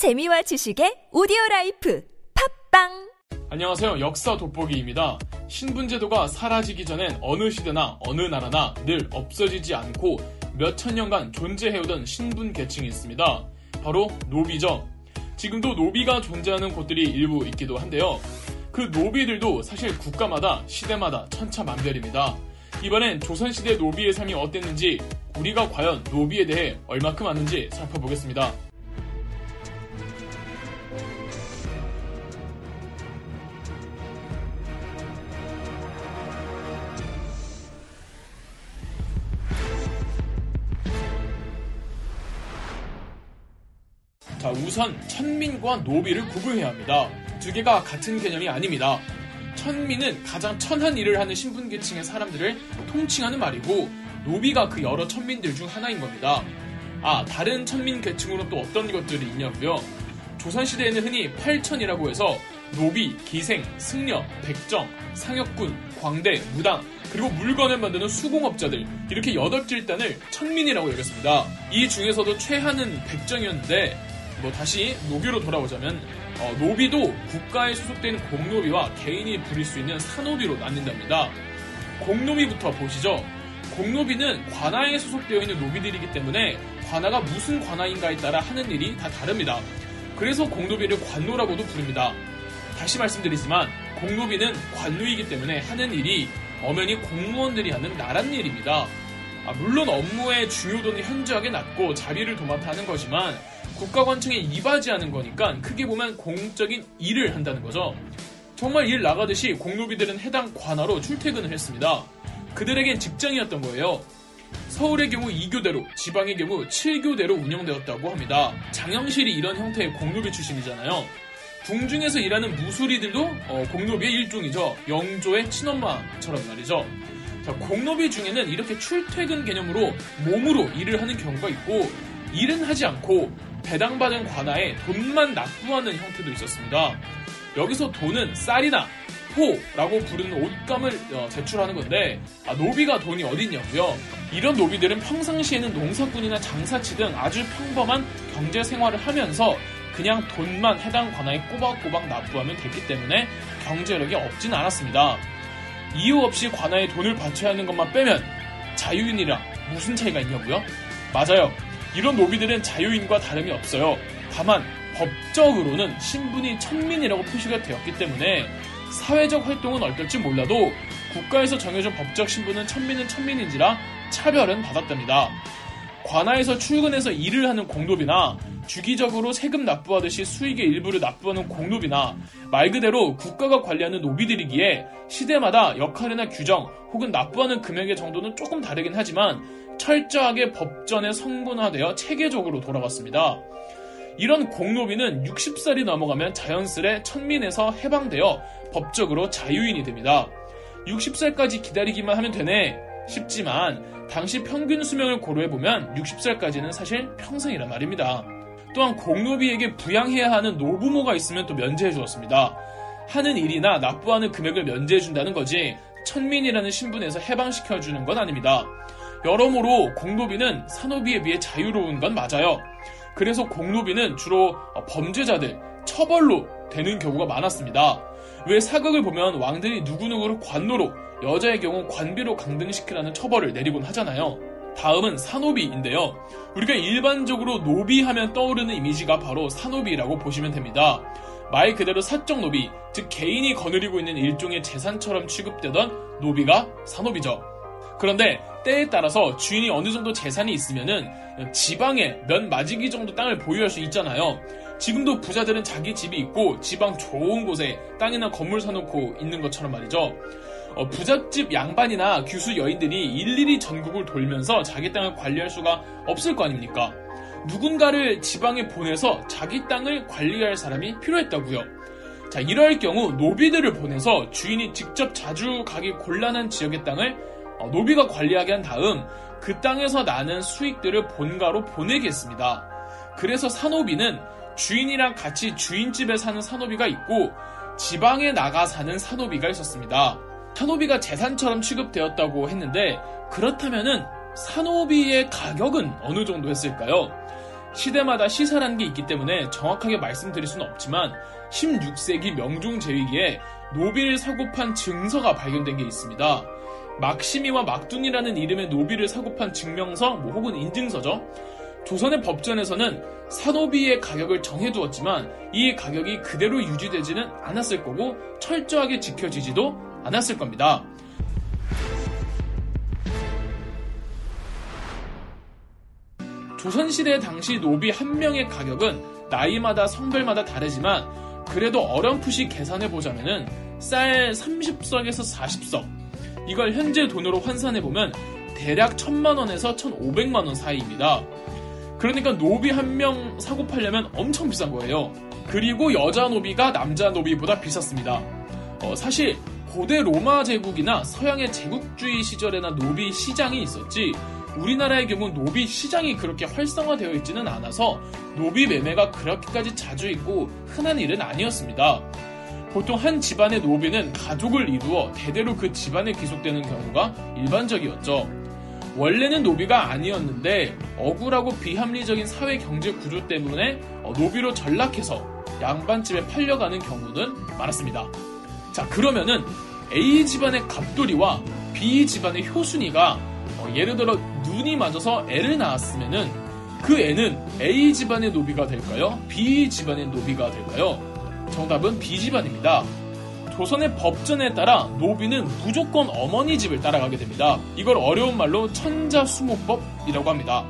재미와 지식의 오디오 life 팟빵 안녕하세요. 역사 돋보기입니다. 신분제도가 사라지기 전엔 어느 시대나 어느 나라나 늘 없어지지 않고 몇천 년간 존재해오던 신분 계층이 있습니다. 바로 노비죠. 지금도 노비가 존재하는 곳들이 일부 있기도 한데요. 그 노비들도 사실 국가마다 시대마다 천차만별입니다. 이번엔 조선시대 노비의 삶이 어땠는지 우리가 과연 노비에 대해 얼마큼 아는지 살펴보겠습니다. 우선 천민과 노비를 구분해야 합니다. 두 개가 같은 개념이 아닙니다. 천민은 가장 천한 일을 하는 신분 계층의 사람들을 통칭하는 말이고 노비가 그 여러 천민들 중 하나인 겁니다. 아, 다른 천민 계층으로 또 어떤 것들이 있냐고요? 조선시대에는 흔히 팔천이라고 해서 노비, 기생, 승려, 백정, 상역군, 광대, 무당, 그리고 물건을 만드는 수공업자들 이렇게 여덟 질단을 천민이라고 여겼습니다. 이 중에서도 최하는 백정이었는데 뭐 다시 노비로 돌아오자면 어, 노비도 국가에 소속된 공노비와 개인이 부릴 수 있는 사노비로 나뉜답니다. 공노비부터 보시죠. 공노비는 관아에 소속되어 있는 노비들이기 때문에 관아가 무슨 관아인가에 따라 하는 일이 다 다릅니다. 그래서 공노비를 관노라고도 부릅니다. 다시 말씀드리지만 공노비는 관노이기 때문에 하는 일이 엄연히 공무원들이 하는 나란 일입니다. 아, 물론 업무의 주요도는 현저하게 낮고 자비를 도맡아 하는 거지만 국가관청에 이바지하는 거니까 크게 보면 공적인 일을 한다는 거죠. 정말 일 나가듯이 공노비들은 해당 관하로 출퇴근을 했습니다. 그들에겐 직장이었던 거예요. 서울의 경우 2교대로, 지방의 경우 7교대로 운영되었다고 합니다. 장영실이 이런 형태의 공노비 출신이잖아요. 궁중에서 일하는 무술이들도 어, 공노비의 일종이죠. 영조의 친엄마처럼 말이죠. 자, 공노비 중에는 이렇게 출퇴근 개념으로 몸으로 일을 하는 경우가 있고 일은 하지 않고 배당받은 관아에 돈만 납부하는 형태도 있었습니다. 여기서 돈은 쌀이나 포라고 부르는 옷감을 어, 제출하는 건데 아, 노비가 돈이 어딨냐고요? 이런 노비들은 평상시에는 농사꾼이나 장사치 등 아주 평범한 경제 생활을 하면서 그냥 돈만 해당 관아에 꼬박꼬박 납부하면 됐기 때문에 경제력이 없진 않았습니다. 이유 없이 관아에 돈을 바쳐야 하는 것만 빼면 자유인이랑 무슨 차이가 있냐고요? 맞아요. 이런 노비들은 자유인과 다름이 없어요. 다만 법적으로는 신분이 천민이라고 표시가 되었기 때문에 사회적 활동은 어떨지 몰라도 국가에서 정해준 법적 신분은 천민은 천민인지라 차별은 받았답니다. 관아에서 출근해서 일을 하는 공노비나 주기적으로 세금 납부하듯이 수익의 일부를 납부하는 공노비나 말 그대로 국가가 관리하는 노비들이기에 시대마다 역할이나 규정 혹은 납부하는 금액의 정도는 조금 다르긴 하지만 철저하게 법전에 성분화되어 체계적으로 돌아갔습니다. 이런 공노비는 60살이 넘어가면 자연스레 천민에서 해방되어 법적으로 자유인이 됩니다. 60살까지 기다리기만 하면 되네 싶지만 당시 평균 수명을 고려해보면 60살까지는 사실 평생이란 말입니다. 또한 공노비에게 부양해야 하는 노부모가 있으면 또 면제해 주었습니다. 하는 일이나 납부하는 금액을 면제해 준다는 거지 천민이라는 신분에서 해방시켜 주는 건 아닙니다. 여러모로 공노비는 산노비에 비해 자유로운 건 맞아요. 그래서 공노비는 주로 범죄자들, 처벌로 되는 경우가 많았습니다. 왜 사극을 보면 왕들이 누구누구를 관노로, 여자의 경우 관비로 강등시키라는 처벌을 내리곤 하잖아요. 다음은 산노비인데요. 우리가 일반적으로 노비 하면 떠오르는 이미지가 바로 산노비라고 보시면 됩니다. 말 그대로 사적 노비, 즉 개인이 거느리고 있는 일종의 재산처럼 취급되던 노비가 산노비죠. 그런데 때에 따라서 주인이 어느 정도 재산이 있으면은 지방에 몇 마지기 정도 땅을 보유할 수 있잖아요. 지금도 부자들은 자기 집이 있고 지방 좋은 곳에 땅이나 건물 사놓고 있는 것처럼 말이죠. 어, 부잣집 양반이나 규수 여인들이 일일이 전국을 돌면서 자기 땅을 관리할 수가 없을 거 아닙니까? 누군가를 지방에 보내서 자기 땅을 관리할 사람이 필요했다고요. 자, 이럴 경우 노비들을 보내서 주인이 직접 자주 가기 곤란한 지역의 땅을 어, 노비가 관리하게 한 다음 그 땅에서 나는 수익들을 본가로 보내게 했습니다. 그래서 산노비는 주인이랑 같이 주인집에 사는 산노비가 있고 지방에 나가 사는 산노비가 있었습니다. 산노비가 재산처럼 취급되었다고 했는데 그렇다면은 산노비의 가격은 어느 정도 했을까요? 시대마다 시사라는 게 있기 때문에 정확하게 말씀드릴 수는 없지만 16세기 명종 제위기에 노비를 사고 판 증서가 발견된 게 있습니다. 막시미와 막둥이라는 이름의 노비를 사고 판 증명서 뭐 혹은 인증서죠. 조선의 법전에서는 사노비의 가격을 정해두었지만 이 가격이 그대로 유지되지는 않았을 거고 철저하게 지켜지지도 않았을 겁니다. 조선시대 당시 노비 한 명의 가격은 나이마다 성별마다 다르지만 그래도 어렴풋이 계산해보자면은 쌀 30석에서 40석 이걸 현재 돈으로 환산해보면 대략 1000만원에서 1500만원 사이입니다. 그러니까 노비 한 명 사고 팔려면 엄청 비싼 거예요. 그리고 여자 노비가 남자 노비보다 비쌌습니다. 어, 사실 고대 로마 제국이나 서양의 제국주의 시절에나 노비 시장이 있었지 우리나라의 경우 노비 시장이 그렇게 활성화되어 있지는 않아서 노비 매매가 그렇게까지 자주 있고 흔한 일은 아니었습니다. 보통 한 집안의 노비는 가족을 이루어 대대로 그 집안에 귀속되는 경우가 일반적이었죠. 원래는 노비가 아니었는데 억울하고 비합리적인 사회 경제 구조 때문에 어, 노비로 전락해서 양반집에 팔려가는 경우는 많았습니다. 자, 그러면은 A 집안의 갑돌이와 B 집안의 효순이가 어, 예를 들어 눈이 맞아서 애를 낳았으면은 그 애는 A 집안의 노비가 될까요? B 집안의 노비가 될까요? 정답은 B 집안입니다. 조선의 법전에 따라 노비는 무조건 어머니 집을 따라가게 됩니다. 이걸 어려운 말로 천자수모법이라고 합니다.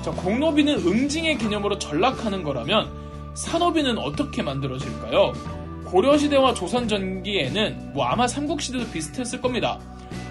자, 공노비는 응징의 개념으로 전락하는 거라면 산노비는 어떻게 만들어질까요? 고려시대와 조선 전기에는 뭐 아마 삼국시대도 비슷했을 겁니다.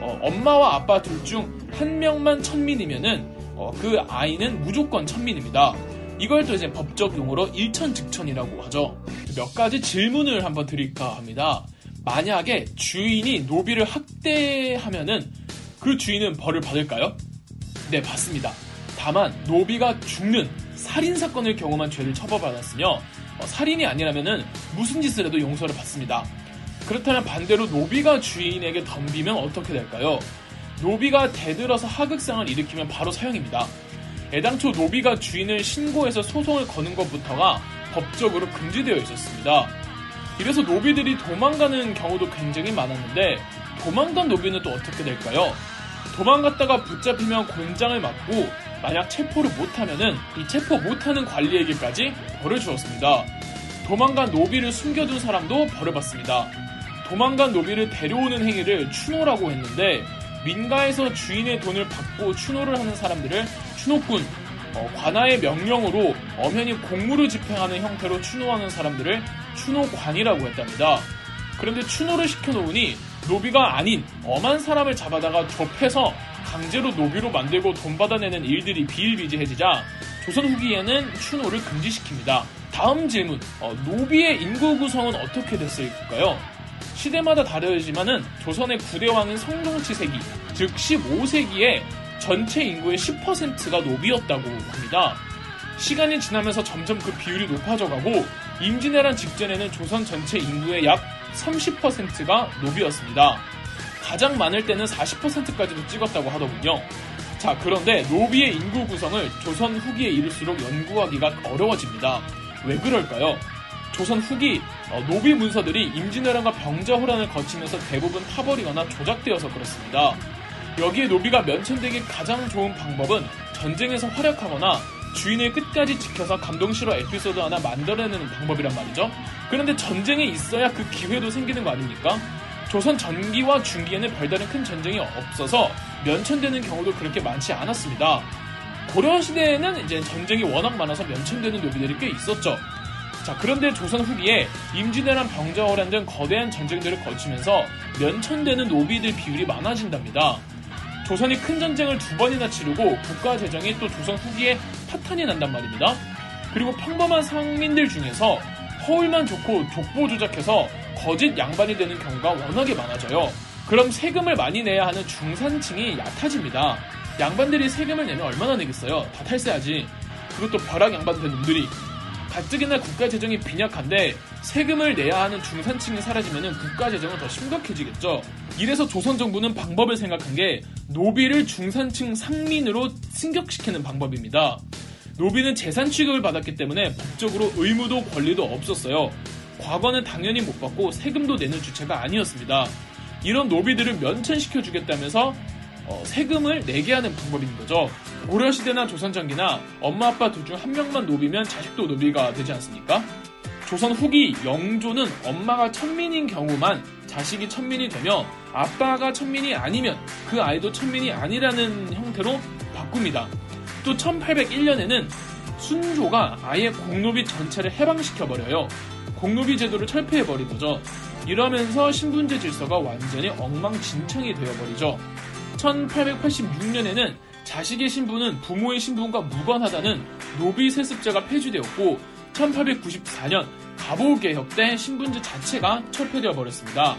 어, 엄마와 아빠 둘 중 한 명만 천민이면은 어, 그 아이는 무조건 천민입니다. 이걸 또 이제 법적 용어로 일천즉천이라고 하죠. 몇 가지 질문을 한번 드릴까 합니다. 만약에 주인이 노비를 학대하면은 그 주인은 벌을 받을까요? 네, 받습니다. 다만 노비가 죽는 살인 사건을 경험한 죄를 처벌받았으며 어, 살인이 아니라면은 무슨 짓을 해도 용서를 받습니다. 그렇다면 반대로 노비가 주인에게 덤비면 어떻게 될까요? 노비가 대들어서 하극상을 일으키면 바로 사형입니다. 애당초 노비가 주인을 신고해서 소송을 거는 것부터가 법적으로 금지되어 있었습니다. 이래서 노비들이 도망가는 경우도 굉장히 많았는데 도망간 노비는 또 어떻게 될까요? 도망갔다가 붙잡히면 곤장을 맞고 만약 체포를 못하면은 이 체포 못하는 관리에게까지 벌을 주었습니다. 도망간 노비를 숨겨둔 사람도 벌을 받습니다. 도망간 노비를 데려오는 행위를 추노라고 했는데 민가에서 주인의 돈을 받고 추노를 하는 사람들을 추노꾼, 어, 관아의 명령으로 엄연히 공무를 집행하는 형태로 추노하는 사람들을 추노관이라고 했답니다. 그런데 추노를 시켜놓으니 노비가 아닌 엄한 사람을 잡아다가 좁혀서 강제로 노비로 만들고 돈 받아내는 일들이 비일비재해지자 조선 후기에는 추노를 금지시킵니다. 다음 질문, 어, 노비의 인구 구성은 어떻게 됐을까요? 시대마다 다르지만은 조선의 9대 왕은 성종치 세기, 즉 15세기에 전체 인구의 10%가 노비였다고 합니다. 시간이 지나면서 점점 그 비율이 높아져가고 임진왜란 직전에는 조선 전체 인구의 약 30%가 노비였습니다. 가장 많을 때는 40%까지도 찍었다고 하더군요. 자, 그런데 노비의 인구 구성을 조선 후기에 이를수록 연구하기가 어려워집니다. 왜 그럴까요? 조선 후기 어, 노비 문서들이 임진왜란과 병자호란을 거치면서 대부분 파버리거나 조작되어서 그렇습니다. 여기에 노비가 면천되기 가장 좋은 방법은 전쟁에서 활약하거나 주인을 끝까지 지켜서 감동실화 에피소드 하나 만들어내는 방법이란 말이죠. 그런데 전쟁에 있어야 그 기회도 생기는 거 아닙니까? 조선 전기와 중기에는 별다른 큰 전쟁이 없어서 면천되는 경우도 그렇게 많지 않았습니다. 고려시대에는 이제 전쟁이 워낙 많아서 면천되는 노비들이 꽤 있었죠. 자, 그런데 조선 후기에 임진왜란 병자호란 등 거대한 전쟁들을 거치면서 면천되는 노비들 비율이 많아진답니다. 조선이 큰 전쟁을 두 번이나 치르고 국가 재정이 또 조선 후기에 파탄이 난단 말입니다. 그리고 평범한 상민들 중에서 허울만 좋고 족보 조작해서 거짓 양반이 되는 경우가 워낙에 많아져요. 그럼 세금을 많이 내야 하는 중산층이 얕아집니다. 양반들이 세금을 내면 얼마나 내겠어요? 다 탈세하지. 그것도 벼락 양반 된 놈들이. 가뜩이나 국가 재정이 빈약한데 세금을 내야 하는 중산층이 사라지면 국가 재정은 더 심각해지겠죠. 이래서 조선 정부는 방법을 생각한 게 노비를 중산층 상민으로 승격시키는 방법입니다. 노비는 재산 취급을 받았기 때문에 법적으로 의무도 권리도 없었어요. 과거는 당연히 못 받고 세금도 내는 주체가 아니었습니다. 이런 노비들을 면천시켜 주겠다면서 어, 세금을 내게 하는 방법인 거죠. 고려 시대나 조선 전기나 엄마 아빠 둘 중 한 명만 노비면 자식도 노비가 되지 않습니까? 조선 후기 영조는 엄마가 천민인 경우만 자식이 천민이 되며 아빠가 천민이 아니면 그 아이도 천민이 아니라는 형태로 바꿉니다. 또 1801년에는 순조가 아예 공노비 전체를 해방시켜버려요. 공노비 제도를 철폐해버리죠. 이러면서 신분제 질서가 완전히 엉망진창이 되어버리죠. 1886년에는 자식의 신분은 부모의 신분과 무관하다는 노비 세습제가 폐지되었고 1894년 가보개혁 때 신분제 자체가 철폐되어 버렸습니다.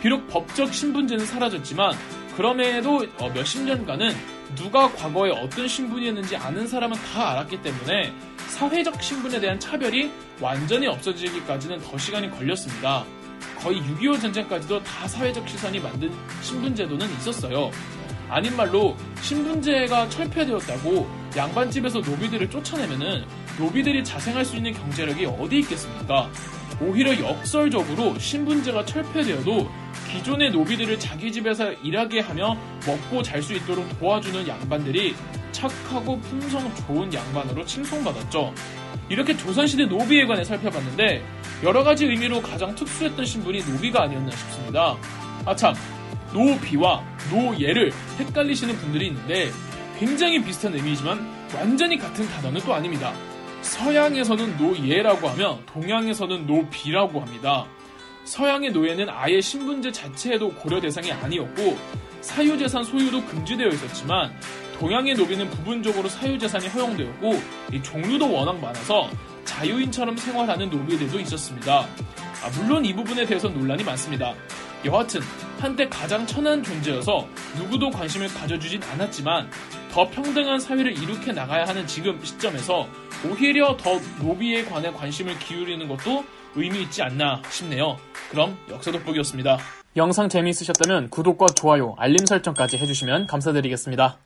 비록 법적 신분제는 사라졌지만 그럼에도 어, 몇십 년간은 누가 과거에 어떤 신분이었는지 아는 사람은 다 알았기 때문에 사회적 신분에 대한 차별이 완전히 없어지기까지는 더 시간이 걸렸습니다. 거의 6.25 전쟁까지도 다 사회적 시선이 만든 신분제도는 있었어요. 아닌 말로 신분제가 철폐되었다고 양반집에서 노비들을 쫓아내면은 노비들이 자생할 수 있는 경제력이 어디 있겠습니까? 오히려 역설적으로 신분제가 철폐되어도 기존의 노비들을 자기 집에서 일하게 하며 먹고 잘 수 있도록 도와주는 양반들이 착하고 품성 좋은 양반으로 칭송받았죠. 이렇게 조선시대 노비에 관해 살펴봤는데 여러 가지 의미로 가장 특수했던 신분이 노비가 아니었나 싶습니다. 아참, 노비와 노예를 헷갈리시는 분들이 있는데 굉장히 비슷한 의미이지만 완전히 같은 단어는 또 아닙니다. 서양에서는 노예라고 하며 동양에서는 노비라고 합니다. 서양의 노예는 아예 신분제 자체에도 고려 대상이 아니었고 사유재산 소유도 금지되어 있었지만 동양의 노비는 부분적으로 사유재산이 허용되었고 종류도 워낙 많아서 자유인처럼 생활하는 노비들도 있었습니다. 아, 물론 이 부분에 대해서 논란이 많습니다. 여하튼 한때 가장 천한 존재여서 누구도 관심을 가져주진 않았지만 더 평등한 사회를 이룩해 나가야 하는 지금 시점에서 오히려 더 노비에 관해 관심을 기울이는 것도 의미 있지 않나 싶네요. 그럼 역사 돋보기였습니다. 영상 재미있으셨다면 구독과 좋아요, 알림 설정까지 해주시면 감사드리겠습니다.